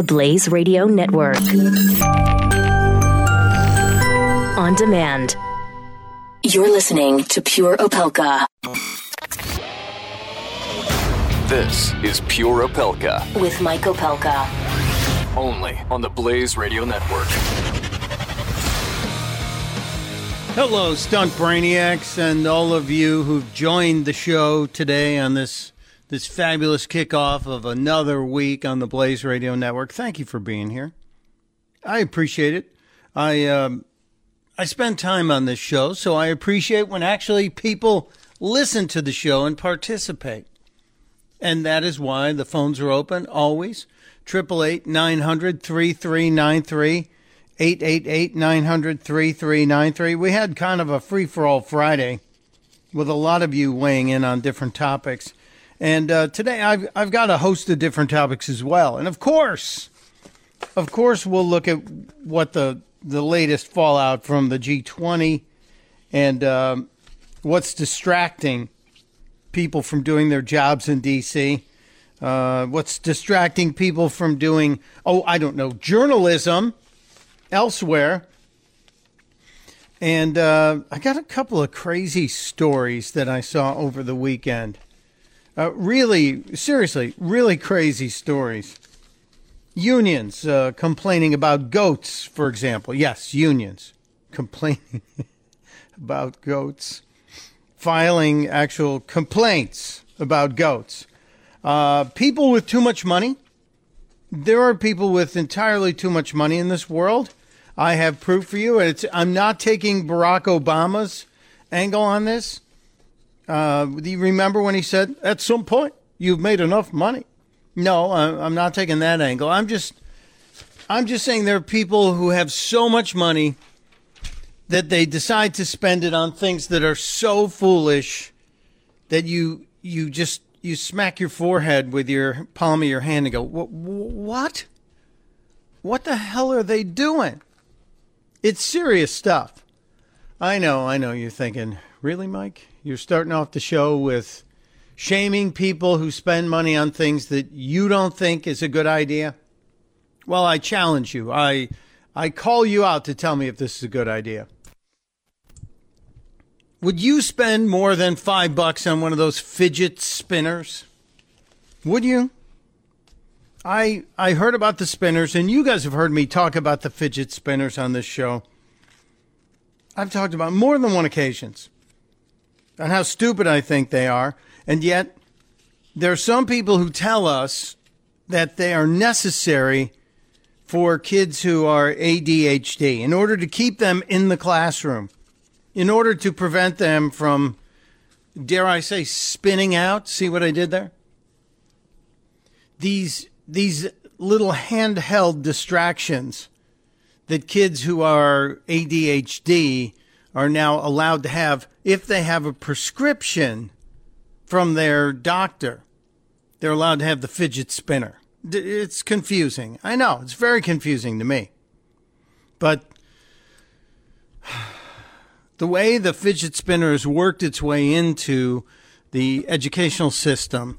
the Blaze Radio Network. On demand. You're listening to Pure Opelka. This is Pure Opelka. With Mike Opelka. Only on the Blaze Radio Network. Hello, stunt brainiacs, and all of you who've joined the show today on this this fabulous kickoff of another week on the Blaze Radio Network. Thank you for being here. I appreciate it. I um, I spend time on this show, so I appreciate when actually people listen to the show and participate. And that is why the phones are open always. 888 900 3393. 888 900 3393. We had kind of a free for all Friday with a lot of you weighing in on different topics. And uh, today I've, I've got a host of different topics as well. And of course, of course, we'll look at what the, the latest fallout from the G20 and um, what's distracting people from doing their jobs in D.C. Uh, what's distracting people from doing, oh, I don't know, journalism elsewhere. And uh, I got a couple of crazy stories that I saw over the weekend. Uh, really, seriously, really crazy stories. Unions uh, complaining about goats, for example. Yes, unions complaining about goats, filing actual complaints about goats. Uh, people with too much money. There are people with entirely too much money in this world I have proof for you. It's, I'm not taking Barack Obama's angle on this. Uh, do you remember when he said, at some point, you've made enough money? No, I'm not taking that angle. I'm just, I'm just saying there are people who have so much money that they decide to spend it on things that are so foolish that you, you just, you smack your forehead with your palm of your hand and go, what? What the hell are they doing? It's serious stuff. I know, I know. You're thinking, really, Mike? You're starting off the show with shaming people who spend money on things that you don't think is a good idea? Well, I challenge you. I I call you out to tell me if this is a good idea. Would you spend more than five bucks on one of those fidget spinners? Would you? I I heard about the spinners, and you guys have heard me talk about the fidget spinners on this show. I've talked about more than one occasions on how stupid I think they are, and yet there are some people who tell us that they are necessary for kids who are ADHD in order to keep them in the classroom, in order to prevent them from, dare I say, spinning out. See what I did there? These these little handheld distractions that kids who are ADHD are now allowed to have if they have a prescription from their doctor. They're allowed to have the fidget spinner. It's confusing. I know, it's very confusing to me. But the way the fidget spinner has worked its way into the educational system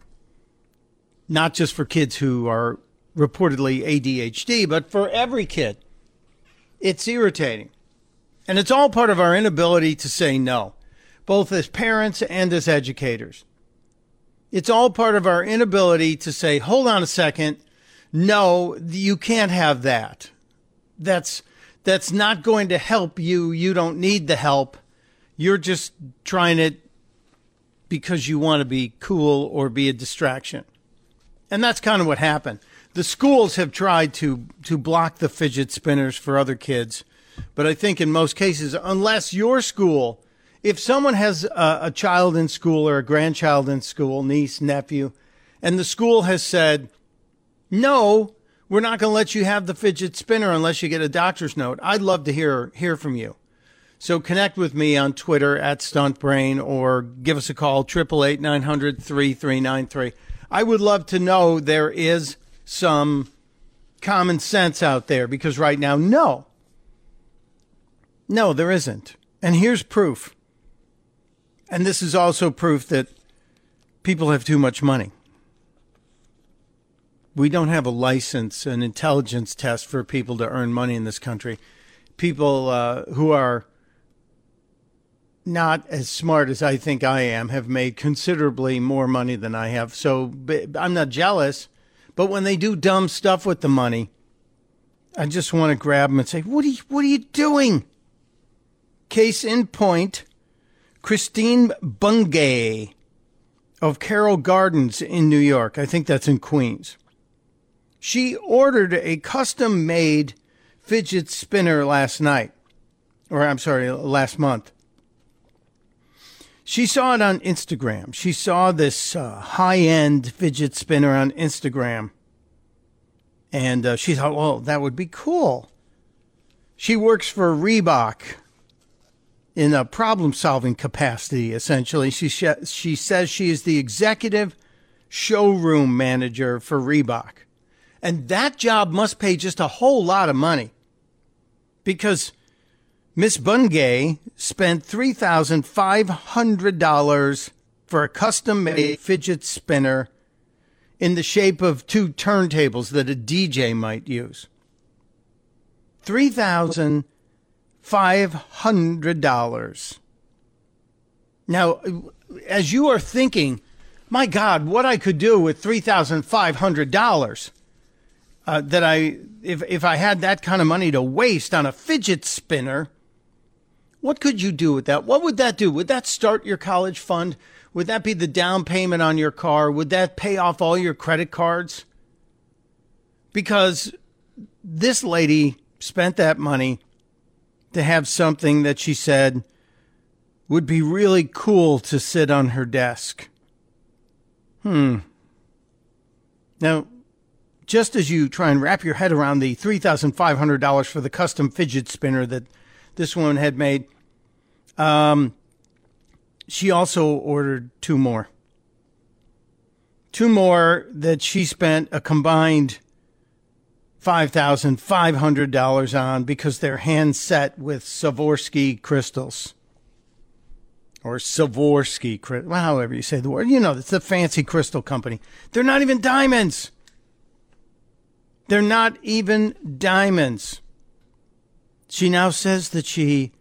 not just for kids who are reportedly ADHD, but for every kid. It's irritating. And it's all part of our inability to say no, both as parents and as educators. It's all part of our inability to say, hold on a second. No, you can't have that. That's, that's not going to help you. You don't need the help. You're just trying it because you want to be cool or be a distraction. And that's kind of what happened. The schools have tried to to block the fidget spinners for other kids, but I think in most cases, unless your school, if someone has a, a child in school or a grandchild in school, niece, nephew, and the school has said, no, we're not going to let you have the fidget spinner unless you get a doctor's note. I'd love to hear hear from you. So connect with me on Twitter at StuntBrain or give us a call, 888 900 3393. I would love to know there is some common sense out there because right now, no. No, there isn't. And here's proof. And this is also proof that people have too much money. We don't have a license, an intelligence test for people to earn money in this country. People uh, who are not as smart as I think I am have made considerably more money than I have. So I'm not jealous. But when they do dumb stuff with the money, I just want to grab them and say, "What are you, what are you doing?" Case in point, Christine Bungay of Carroll Gardens in New York. I think that's in Queens. She ordered a custom made fidget spinner last night, or I'm sorry, last month. She saw it on Instagram. She saw this uh, high end fidget spinner on Instagram. And uh, she thought, well, that would be cool. She works for Reebok in a problem solving capacity, essentially. She, sh- she says she is the executive showroom manager for Reebok. And that job must pay just a whole lot of money because Miss Bungay spent $3,500 for a custom made fidget spinner in the shape of two turntables that a DJ might use. $3,500. Now, as you are thinking, my God, what I could do with $3,500 uh, that I, if, if I had that kind of money to waste on a fidget spinner, what could you do with that? What would that do? Would that start your college fund? Would that be the down payment on your car? Would that pay off all your credit cards? Because this lady spent that money to have something that she said would be really cool to sit on her desk. Hmm. Now, just as you try and wrap your head around the $3,500 for the custom fidget spinner that this woman had made, um, she also ordered two more. Two more that she spent a combined $5,500 on because they're hand set with Savorsky crystals. Or Savorsky, well, however you say the word. You know, it's a fancy crystal company. They're not even diamonds. They're not even diamonds. She now says that she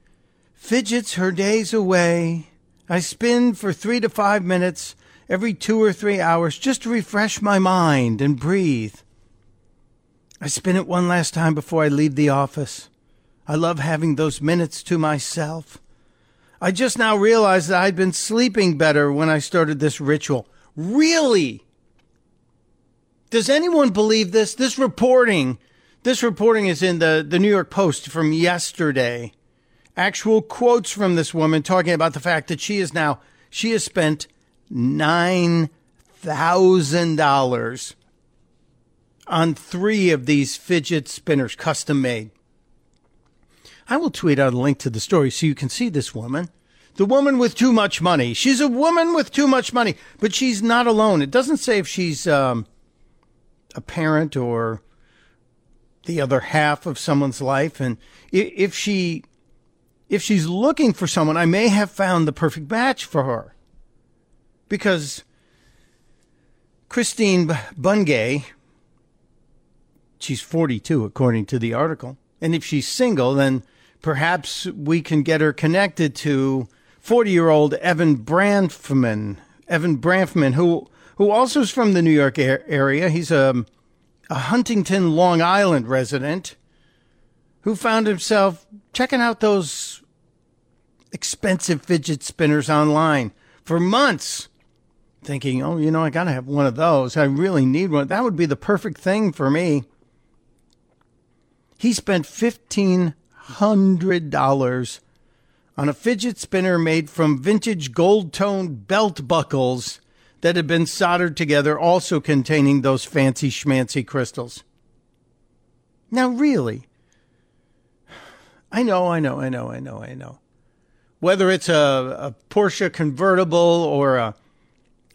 fidgets her days away I spin for three to five minutes every two or three hours just to refresh my mind and breathe. I spin it one last time before I leave the office. I love having those minutes to myself. I just now realized that I'd been sleeping better when I started this ritual. Really? Does anyone believe this? This reporting, this reporting is in the, the New York Post from yesterday actual quotes from this woman talking about the fact that she is now she has spent nine thousand dollars on three of these fidget spinners, custom made. I will tweet out a link to the story so you can see this woman. The woman with too much money. She's a woman with too much money, but she's not alone. It doesn't say if she's um, a parent or the other half of someone's life. And if she if she's looking for someone, I may have found the perfect match for her. Because Christine Bungay, she's 42 according to the article. And if she's single, then perhaps we can get her connected to 40 year old Evan Branfman. Evan Branfman, who, who also is from the New York area. He's a, a Huntington, Long Island resident who found himself checking out those expensive fidget spinners online for months, thinking, oh, you know, I got to have one of those. I really need one. That would be the perfect thing for me. He spent $1,500 on a fidget spinner made from vintage gold toned belt buckles that had been soldered together, also containing those fancy schmancy crystals. Now, really, I know, I know, I know, I know, I know whether it's a, a Porsche convertible or a,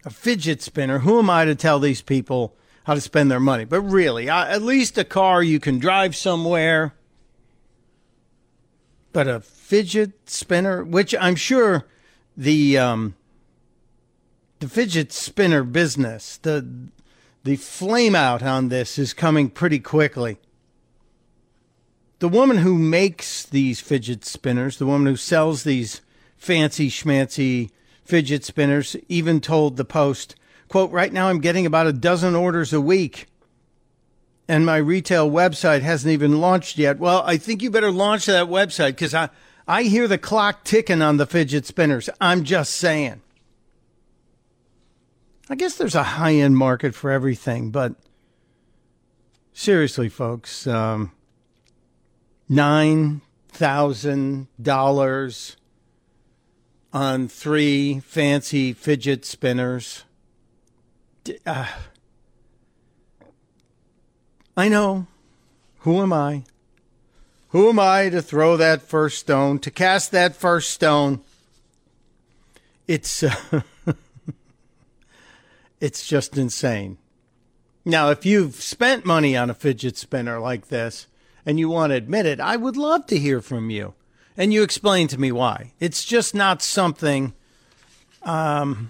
a fidget spinner, who am I to tell these people how to spend their money? But really, at least a car you can drive somewhere. But a fidget spinner, which I'm sure the um, the fidget spinner business, the the flame out on this is coming pretty quickly. The woman who makes these fidget spinners, the woman who sells these fancy schmancy fidget spinners, even told the Post, quote, right now I'm getting about a dozen orders a week and my retail website hasn't even launched yet. Well, I think you better launch that website because I, I hear the clock ticking on the fidget spinners. I'm just saying. I guess there's a high end market for everything, but seriously, folks, um, $9,000 on three fancy fidget spinners. Uh, I know. Who am I? Who am I to throw that first stone, to cast that first stone? It's uh, it's just insane. Now, if you've spent money on a fidget spinner like this and you want to admit it, I would love to hear from you. And you explain to me why. It's just not something um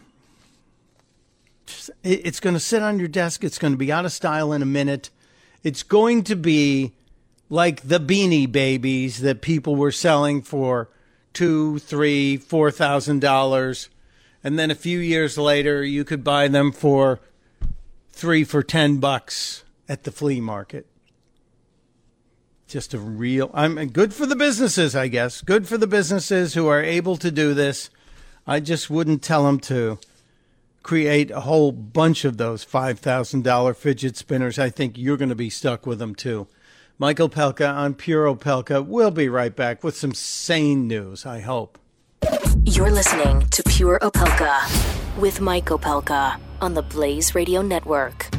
it's going to sit on your desk, it's going to be out of style in a minute it's going to be like the beanie babies that people were selling for two, three, four thousand dollars, and then a few years later you could buy them for three for ten bucks at the flea market. Just a real I'm good for the businesses, I guess. Good for the businesses who are able to do this. I just wouldn't tell them to create a whole bunch of those $5,000 fidget spinners, I think you're going to be stuck with them too. Mike Opelka on Pure Opelka. We'll be right back with some sane news, I hope. You're listening to Pure Opelka with Mike Opelka on the Blaze Radio Network.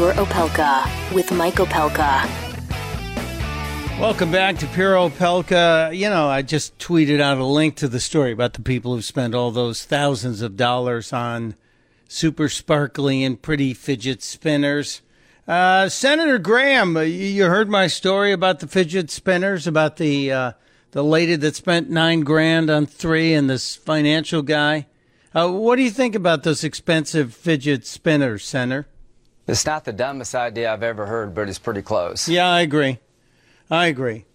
Pure Opelka with Mike Opelka. Welcome back to Pure Opelka. You know, I just tweeted out a link to the story about the people who spent all those thousands of dollars on super sparkly and pretty fidget spinners. Uh, Senator Graham, you heard my story about the fidget spinners, about the uh, the lady that spent nine grand on three, and this financial guy. Uh, what do you think about those expensive fidget spinners, Senator? It's not the dumbest idea I've ever heard, but it's pretty close. Yeah, I agree. I agree.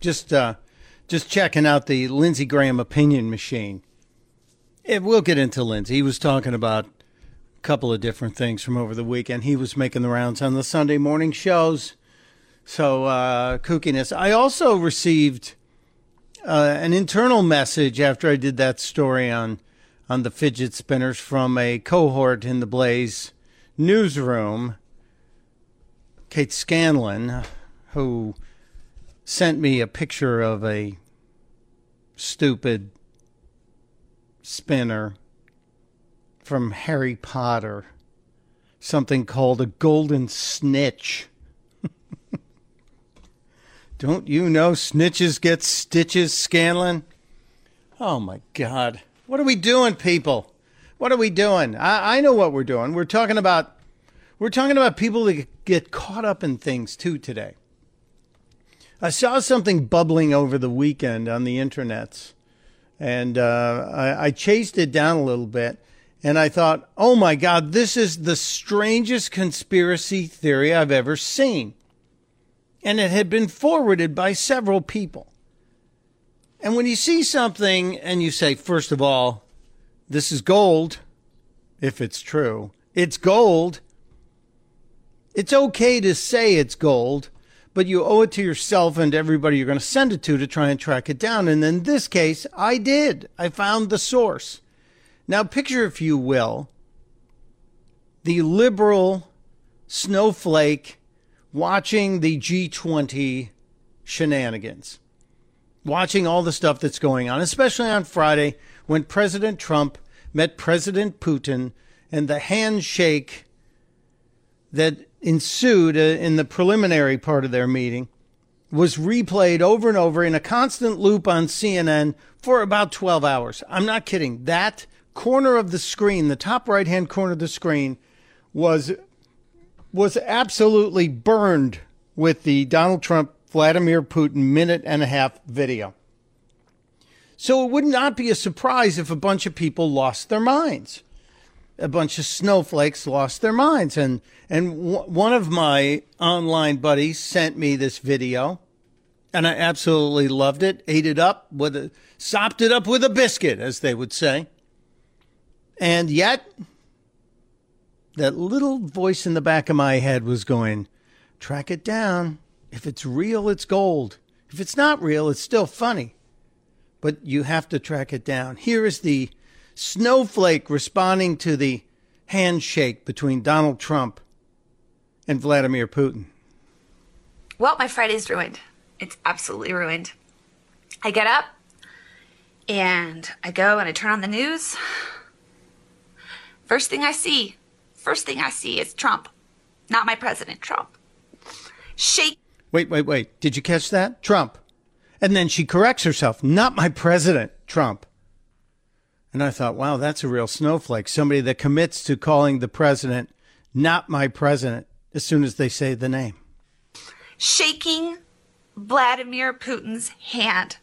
Just uh, just checking out the Lindsey Graham opinion machine. It, we'll get into Lindsey. He was talking about a couple of different things from over the weekend. He was making the rounds on the Sunday morning shows. So uh, kookiness. I also received uh, an internal message after I did that story on on the fidget spinners from a cohort in the Blaze newsroom, Kate Scanlon, who sent me a picture of a stupid spinner from Harry Potter, something called a golden snitch. Don't you know snitches get stitches, Scanlon? Oh my God. What are we doing, people? What are we doing? I, I know what we're doing. We're talking about we're talking about people that get caught up in things too today. I saw something bubbling over the weekend on the internets, and uh, I, I chased it down a little bit, and I thought, oh my God, this is the strangest conspiracy theory I've ever seen. And it had been forwarded by several people. And when you see something and you say, first of all, this is gold, if it's true. It's gold. It's okay to say it's gold, but you owe it to yourself and everybody you're going to send it to to try and track it down. And in this case, I did. I found the source. Now, picture, if you will, the liberal snowflake watching the G20 shenanigans, watching all the stuff that's going on, especially on Friday when President Trump met President Putin and the handshake that ensued uh, in the preliminary part of their meeting was replayed over and over in a constant loop on CNN for about 12 hours. I'm not kidding. That corner of the screen, the top right hand corner of the screen, was was absolutely burned with the Donald Trump Vladimir Putin minute and a half video. So it would not be a surprise if a bunch of people lost their minds. A bunch of snowflakes lost their minds. And, and w- one of my online buddies sent me this video and I absolutely loved it. Ate it up with a, sopped it up with a biscuit, as they would say. And yet, that little voice in the back of my head was going, track it down. If it's real, it's gold. If it's not real, it's still funny. But you have to track it down. Here is the snowflake responding to the handshake between Donald Trump and Vladimir Putin. Well, my Friday's ruined. It's absolutely ruined. I get up and I go and I turn on the news. First thing I see, first thing I see is Trump, not my president, Trump. Shake. Wait, wait, wait. Did you catch that? Trump. And then she corrects herself, not my president, Trump. And I thought, wow, that's a real snowflake. Somebody that commits to calling the president not my president as soon as they say the name. Shaking Vladimir Putin's hand.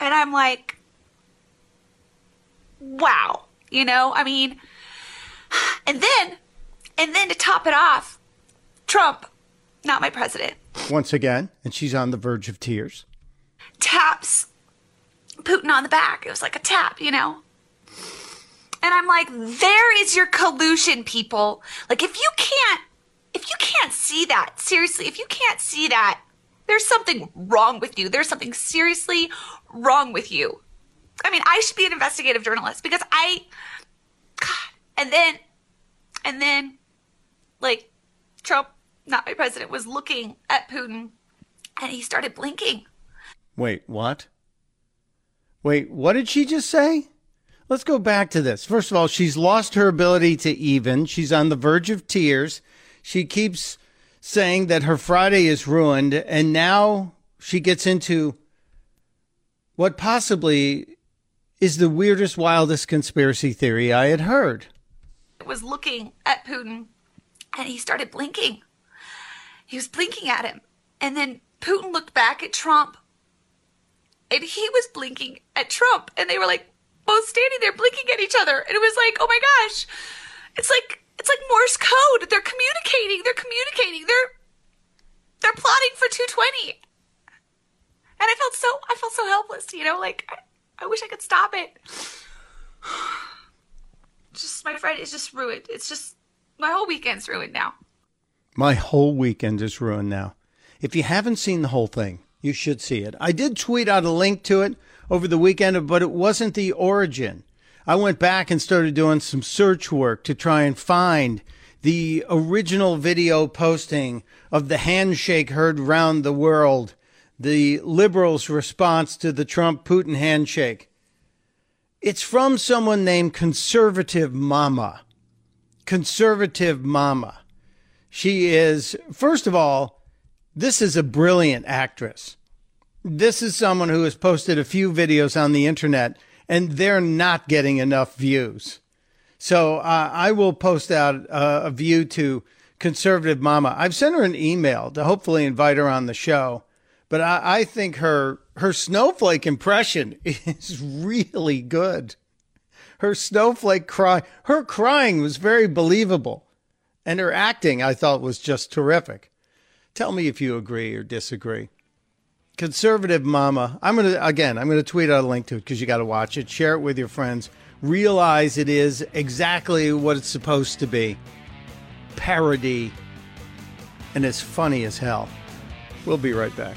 And I'm like, wow. You know, I mean, and then, and then to top it off, Trump, not my president, Once again, and she's on the verge of tears. taps Putin on the back. It was like a tap, you know? And I'm like, there is your collusion, people. Like, if you can't, if you can't see that, seriously, if you can't see that, there's something wrong with you. There's something seriously wrong with you. I mean, I should be an investigative journalist because I, God, and then, and then, like, Trump, not my president, was looking at Putin and he started blinking. Wait, what? Wait, what did she just say? Let's go back to this. First of all, she's lost her ability to even. She's on the verge of tears. She keeps saying that her Friday is ruined, and now she gets into what possibly is the weirdest, wildest conspiracy theory I had heard. was looking at Putin and he started blinking. He was blinking at him. And then Putin looked back at Trump and he was blinking at Trump. And they were like both standing there blinking at each other. And it was like, oh my gosh. It's like it's like Morse code. They're communicating. They're communicating. They're they're plotting for 220. And I felt so I felt so helpless, you know, like I, I wish I could stop it. Just my Friday is just ruined. It's just my whole weekend's ruined now. My whole weekend is ruined now. If you haven't seen the whole thing, you should see it. I did tweet out a link to it over the weekend, but it wasn't the origin. I went back and started doing some search work to try and find the original video posting of the handshake heard round the world, the liberals' response to the Trump Putin handshake. It's from someone named Conservative Mama. Conservative Mama. She is, first of all, this is a brilliant actress. This is someone who has posted a few videos on the internet and they're not getting enough views. So uh, I will post out uh, a view to Conservative Mama. I've sent her an email to hopefully invite her on the show, but I, I think her her snowflake impression is really good. Her snowflake cry, her crying was very believable, and her acting I thought was just terrific. Tell me if you agree or disagree. Conservative Mama. I'm gonna again. I'm gonna tweet out a link to it because you got to watch it. Share it with your friends. Realize it is exactly what it's supposed to be. Parody, and it's funny as hell. We'll be right back.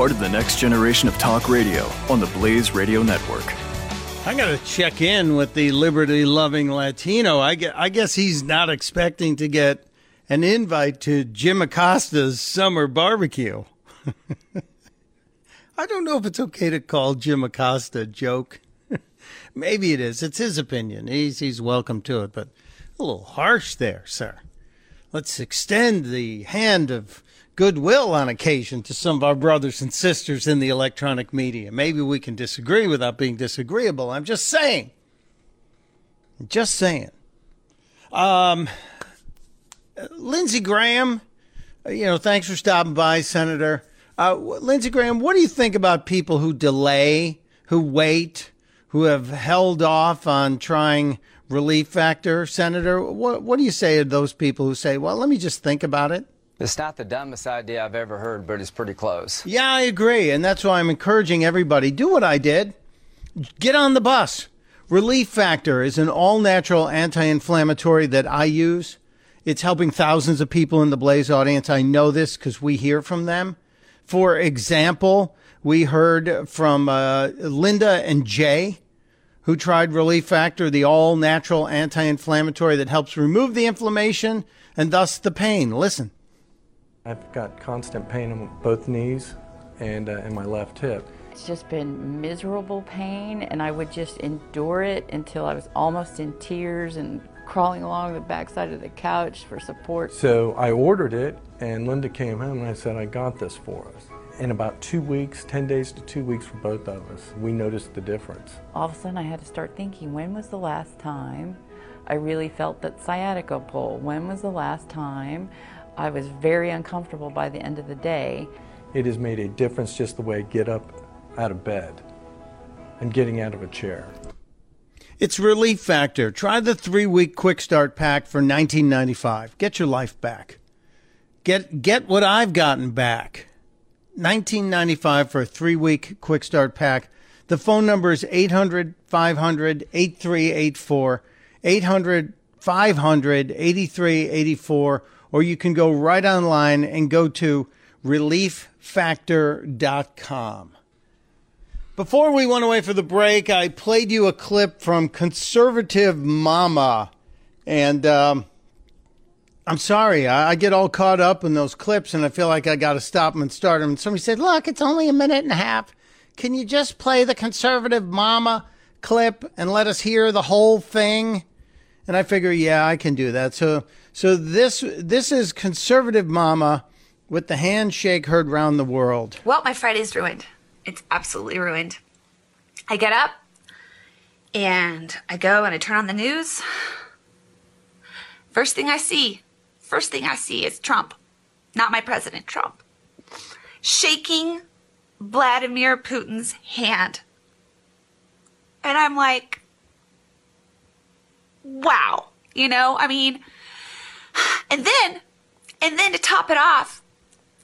Part of the next generation of talk radio on the Blaze Radio Network. I got to check in with the liberty loving Latino. I, guess he's not expecting to get an invite to Jim Acosta's summer barbecue. I don't know if it's okay to call Jim Acosta a joke. Maybe it is. It's his opinion. He's, he's welcome to it, but a little harsh there, sir. Let's extend the hand of goodwill on occasion to some of our brothers and sisters in the electronic media. Maybe we can disagree without being disagreeable. I'm just saying. Just saying. Um, Lindsey Graham, you know, thanks for stopping by, Senator. Uh, Lindsey Graham, what do you think about people who delay, who wait, who have held off on trying relief factor, Senator? What, what do you say to those people who say, well, let me just think about it? It's not the dumbest idea I've ever heard, but it's pretty close. Yeah, I agree. And that's why I'm encouraging everybody do what I did. Get on the bus. Relief Factor is an all natural anti inflammatory that I use. It's helping thousands of people in the Blaze audience. I know this because we hear from them. For example, we heard from uh, Linda and Jay, who tried Relief Factor, the all natural anti inflammatory that helps remove the inflammation and thus the pain. Listen. I've got constant pain in both knees and uh, in my left hip. It's just been miserable pain, and I would just endure it until I was almost in tears and crawling along the backside of the couch for support. So I ordered it, and Linda came home and I said, I got this for us. In about two weeks, 10 days to two weeks for both of us, we noticed the difference. All of a sudden, I had to start thinking when was the last time I really felt that sciatica pull? When was the last time I was very uncomfortable by the end of the day? It has made a difference just the way I get up out of bed and getting out of a chair. It's Relief Factor. Try the three week quick start pack for $19.95. Get your life back. Get, get what I've gotten back. $19.95 for a three week quick start pack. The phone number is 800 500 8384. 800 500 8384. Or you can go right online and go to relieffactor.com. Before we went away for the break, I played you a clip from Conservative Mama. And um, I'm sorry, I, I, get all caught up in those clips and I feel like I got to stop them and start them. And somebody said, Look, it's only a minute and a half. Can you just play the Conservative Mama clip and let us hear the whole thing? And I figure, yeah, I can do that. So, so this this is Conservative Mama with the handshake heard round the world. Well, my Friday's ruined. It's absolutely ruined. I get up and I go and I turn on the news. First thing I see, first thing I see is Trump, not my president, Trump, shaking Vladimir Putin's hand. And I'm like, wow, you know, I mean, and then, and then to top it off,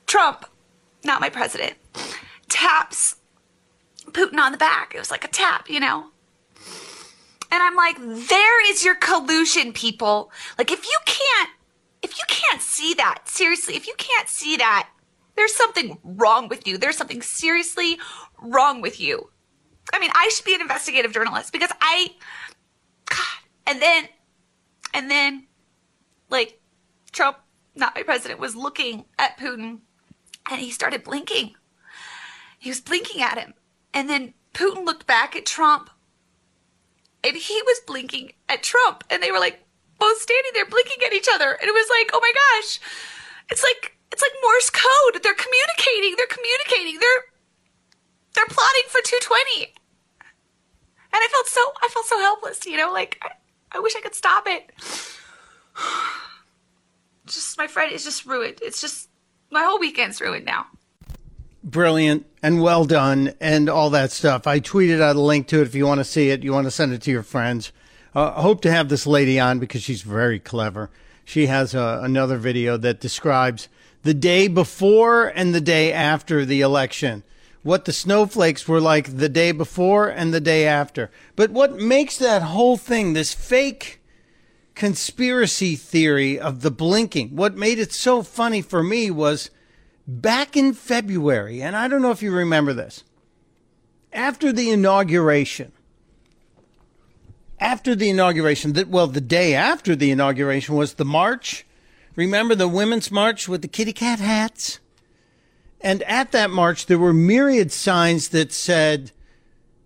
Trump, not my president, taps Putin on the back. It was like a tap, you know? And I'm like, there is your collusion, people. Like, if you can't, if you can't see that, seriously, if you can't see that, there's something wrong with you. There's something seriously wrong with you. I mean, I should be an investigative journalist because I, and then, and then, like, Trump, not my president, was looking at Putin and he started blinking. He was blinking at him. And then Putin looked back at Trump and he was blinking at Trump. And they were like both standing there blinking at each other. And it was like, oh my gosh, it's like, it's like Morse code. They're communicating. They're communicating. They're, they're plotting for 220. And I felt so, I felt so helpless, you know, like I, I wish I could stop it. Just my Friday is just ruined. It's just my whole weekend's ruined now brilliant and well done and all that stuff. I tweeted out a link to it if you want to see it. You want to send it to your friends. Uh, I hope to have this lady on because she's very clever. She has uh, another video that describes the day before and the day after the election. What the snowflakes were like the day before and the day after. But what makes that whole thing, this fake conspiracy theory of the blinking. What made it so funny for me was back in February, and I don't know if you remember this, after the inauguration, after the inauguration, that well, the day after the inauguration was the march. Remember the women's march with the kitty cat hats? And at that march, there were myriad signs that said,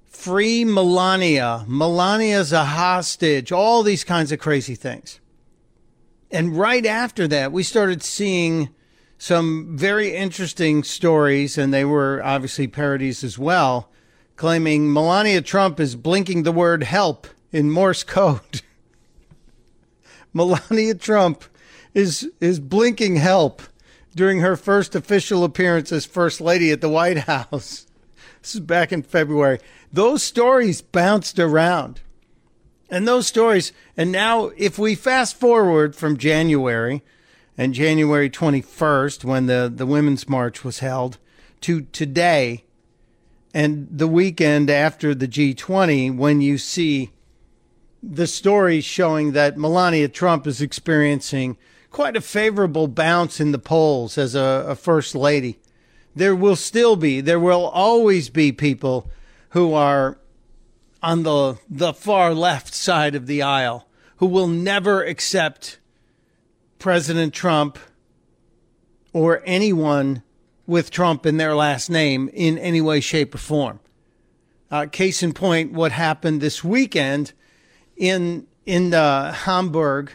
free Melania, Melania's a hostage, all these kinds of crazy things. And right after that, we started seeing some very interesting stories, and they were obviously parodies as well, claiming Melania Trump is blinking the word help in Morse code. Melania Trump is is blinking help during her first official appearance as first lady at the White House. This is back in February. Those stories bounced around. And those stories, and now if we fast forward from January and January 21st, when the, the Women's March was held, to today and the weekend after the G20, when you see the stories showing that Melania Trump is experiencing quite a favorable bounce in the polls as a, a first lady. There will still be, there will always be people who are on the the far left side of the aisle who will never accept President Trump or anyone with Trump in their last name in any way, shape, or form. Uh, case in point, what happened this weekend in in uh, Hamburg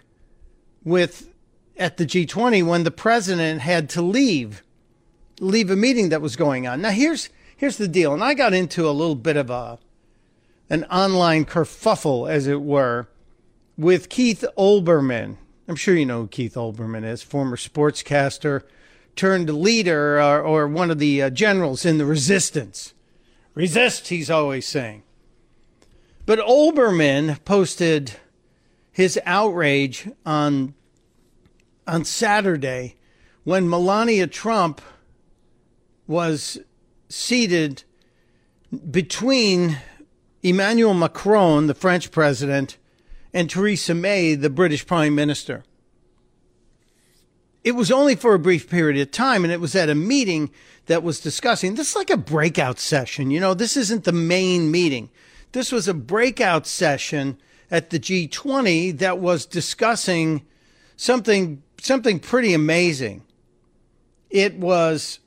with at the G20 when the president had to leave leave a meeting that was going on. Now here's here's the deal, and I got into a little bit of a an online kerfuffle, as it were, with Keith Olbermann. I'm sure you know who Keith Olbermann is, former sportscaster turned leader or, or one of the uh, generals in the resistance. Resist, he's always saying. But Olbermann posted his outrage on on Saturday when Melania Trump was seated between Emmanuel Macron, the French president, and Theresa May, the British prime minister. It was only for a brief period of time, and it was at a meeting that was discussing this is like a breakout session. You know, this isn't the main meeting. This was a breakout session at the G20 that was discussing something something pretty amazing. It was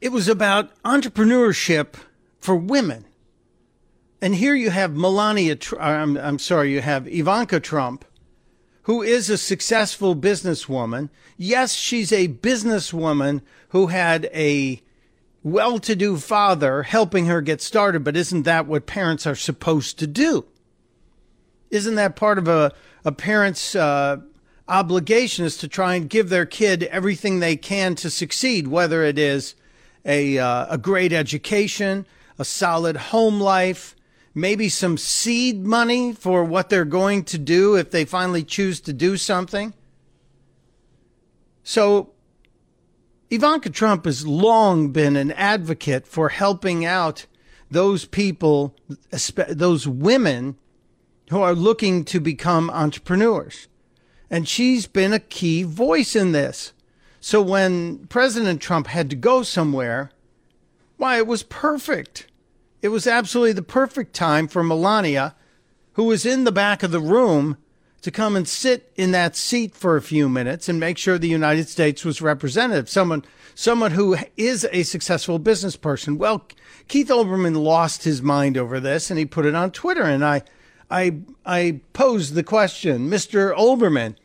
it was about entrepreneurship for women. And here you have Melania, uh, I'm, I'm sorry, you have Ivanka Trump, who is a successful businesswoman. Yes, she's a businesswoman who had a well to do father helping her get started, but isn't that what parents are supposed to do? Isn't that part of a, a parent's uh, obligation is to try and give their kid everything they can to succeed, whether it is a, uh, a great education, a solid home life, maybe some seed money for what they're going to do if they finally choose to do something. So, Ivanka Trump has long been an advocate for helping out those people, those women who are looking to become entrepreneurs. And she's been a key voice in this. So when President Trump had to go somewhere, why, it was perfect. It was absolutely the perfect time for Melania, who was in the back of the room, to come and sit in that seat for a few minutes and make sure the United States was represented. Someone, someone who is a successful business person. Well, Keith Olbermann lost his mind over this and he put it on Twitter. And I, I, I posed the question, Mr. Olbermann,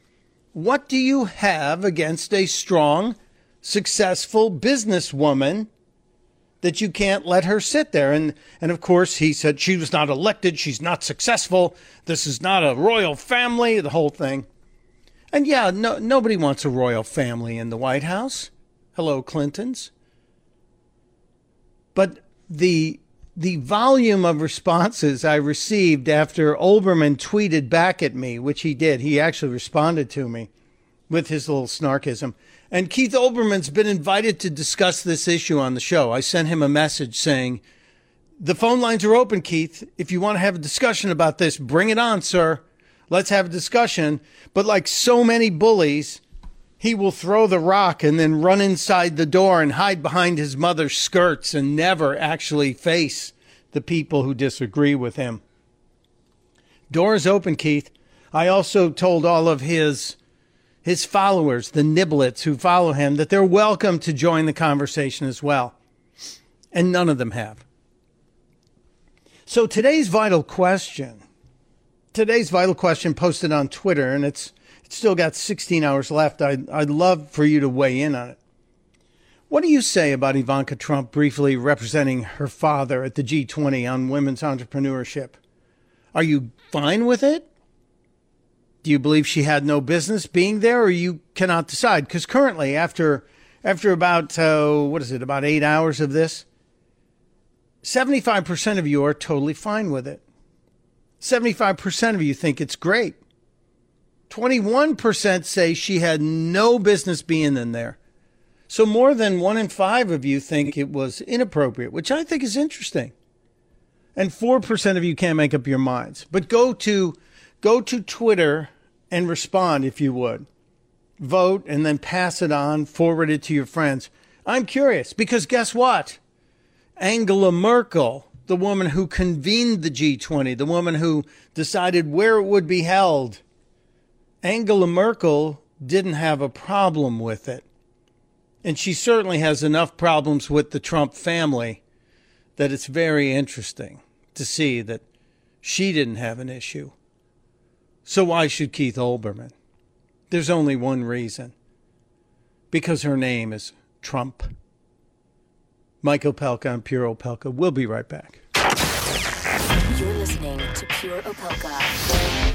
what do you have against a strong, successful businesswoman that you can't let her sit there? And, and of course, he said she was not elected. She's not successful. This is not a royal family, the whole thing. And yeah, no, nobody wants a royal family in the White House. Hello, Clintons. But the the volume of responses I received after Olbermann tweeted back at me, which he did, he actually responded to me with his little snarkism. And Keith Olbermann's been invited to discuss this issue on the show. I sent him a message saying, The phone lines are open, Keith. If you want to have a discussion about this, bring it on, sir. Let's have a discussion. But like so many bullies, he will throw the rock and then run inside the door and hide behind his mother's skirts and never actually face the people who disagree with him. Doors open, Keith. I also told all of his his followers, the niblets who follow him, that they're welcome to join the conversation as well. And none of them have. So today's vital question, today's vital question posted on Twitter, and it's it's still got 16 hours left. I'd, I'd love for you to weigh in on it. What do you say about Ivanka Trump briefly representing her father at the G20 on women's entrepreneurship? Are you fine with it? Do you believe she had no business being there, or you cannot decide? Because currently, after after about uh, what is it, about eight hours of this, seventy five percent of you are totally fine with it. Seventy five percent of you think it's great. Twenty one percent say she had no business being in there. So more than one in five of you think it was inappropriate, which I think is interesting. And four percent of you can't make up your minds. But go to go to Twitter and respond if you would. Vote and then pass it on, forward it to your friends. I'm curious because guess what? Angela Merkel, the woman who convened the G20, the woman who decided where it would be held, Angela Merkel didn't have a problem with it. And she certainly has enough problems with the Trump family that it's very interesting to see that she didn't have an issue. So why should Keith Olbermann? There's only one reason. Because her name is Trump. Mike Opelka and Pure Opelka. We'll be right back. You're listening to Pure Opelka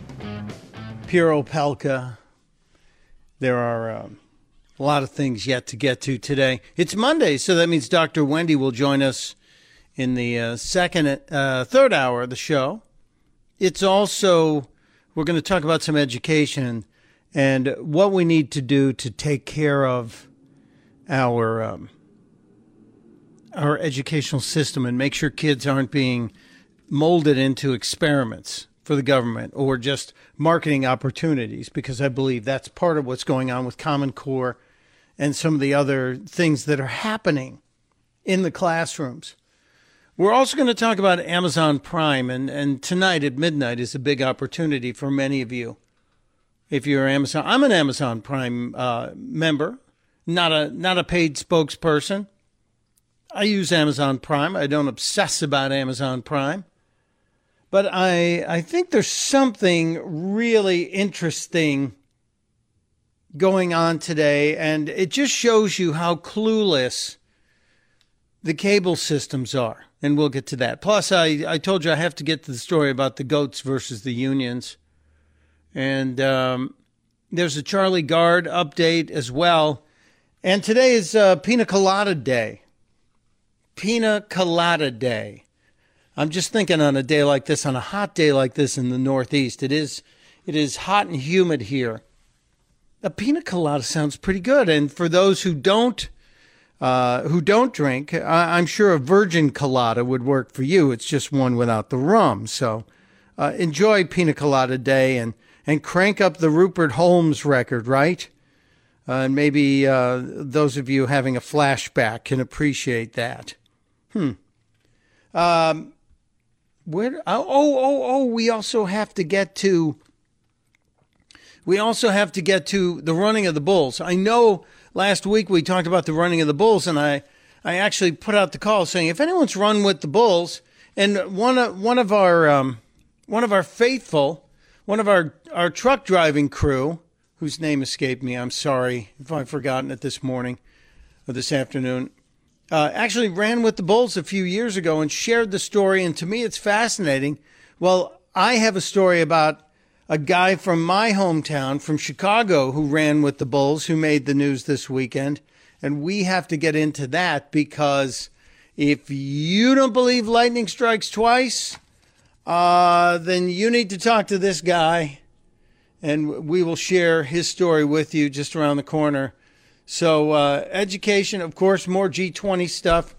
Pure Opelka. There are um, a lot of things yet to get to today. It's Monday, so that means Dr. Wendy will join us in the uh, second, uh, third hour of the show. It's also, we're going to talk about some education and what we need to do to take care of our. Um, our educational system and make sure kids aren't being molded into experiments for the government or just marketing opportunities because I believe that's part of what's going on with Common Core and some of the other things that are happening in the classrooms. We're also going to talk about Amazon Prime, and, and tonight at midnight is a big opportunity for many of you. If you're Amazon, I'm an Amazon Prime uh, member, not a not a paid spokesperson. I use Amazon Prime. I don't obsess about Amazon Prime. But I I think there's something really interesting going on today and it just shows you how clueless the cable systems are. And we'll get to that. Plus I, I told you I have to get to the story about the goats versus the unions. And um, there's a Charlie Gard update as well. And today is uh, Pina Colada Day. Pina Colada Day. I'm just thinking on a day like this, on a hot day like this in the Northeast, it is it is hot and humid here. A pina colada sounds pretty good, and for those who don't uh, who don't drink, I, am sure a virgin colada would work for you. It's just one without the rum. So uh, enjoy Pina Colada Day and and crank up the Rupert Holmes record, right? Uh, and maybe uh, those of you having a flashback can appreciate that. Hmm. Um, Oh, oh, oh, oh. We also have to get to. We also have to get to the running of the bulls. I know last week we talked about the running of the bulls, and I, I actually put out the call saying if anyone's run with the bulls, and one of one of our um, one of our faithful, one of our our truck driving crew, whose name escaped me. I'm sorry if I've forgotten it this morning or this afternoon uh, actually ran with the Bulls a few years ago and shared the story. And to me, it's fascinating. Well, I have a story about a guy from my hometown, from Chicago, who ran with the Bulls, who made the news this weekend. And we have to get into that because if you don't believe lightning strikes twice, uh, then you need to talk to this guy. And we will share his story with you just around the corner. So, uh, education, of course, more G20 stuff.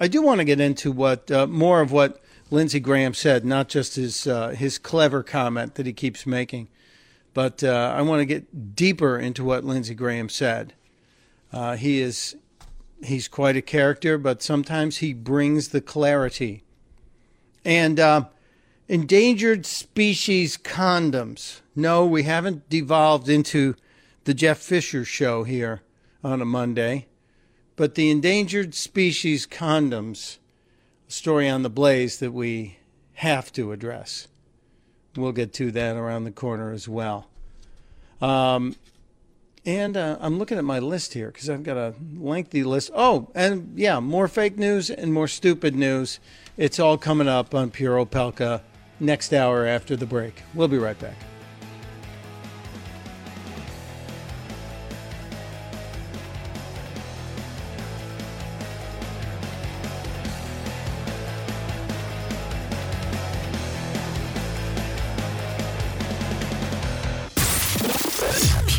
I do want to get into what uh, more of what Lindsey Graham said, not just his uh, his clever comment that he keeps making, but uh, I want to get deeper into what Lindsey Graham said. Uh, he is he's quite a character, but sometimes he brings the clarity. And uh, endangered species condoms. No, we haven't devolved into the Jeff Fisher show here on a Monday, but the endangered species condoms story on the blaze that we have to address. We'll get to that around the corner as well. Um, and uh, I'm looking at my list here because I've got a lengthy list. Oh, and yeah, more fake news and more stupid news. It's all coming up on Pure Opelka next hour after the break. We'll be right back.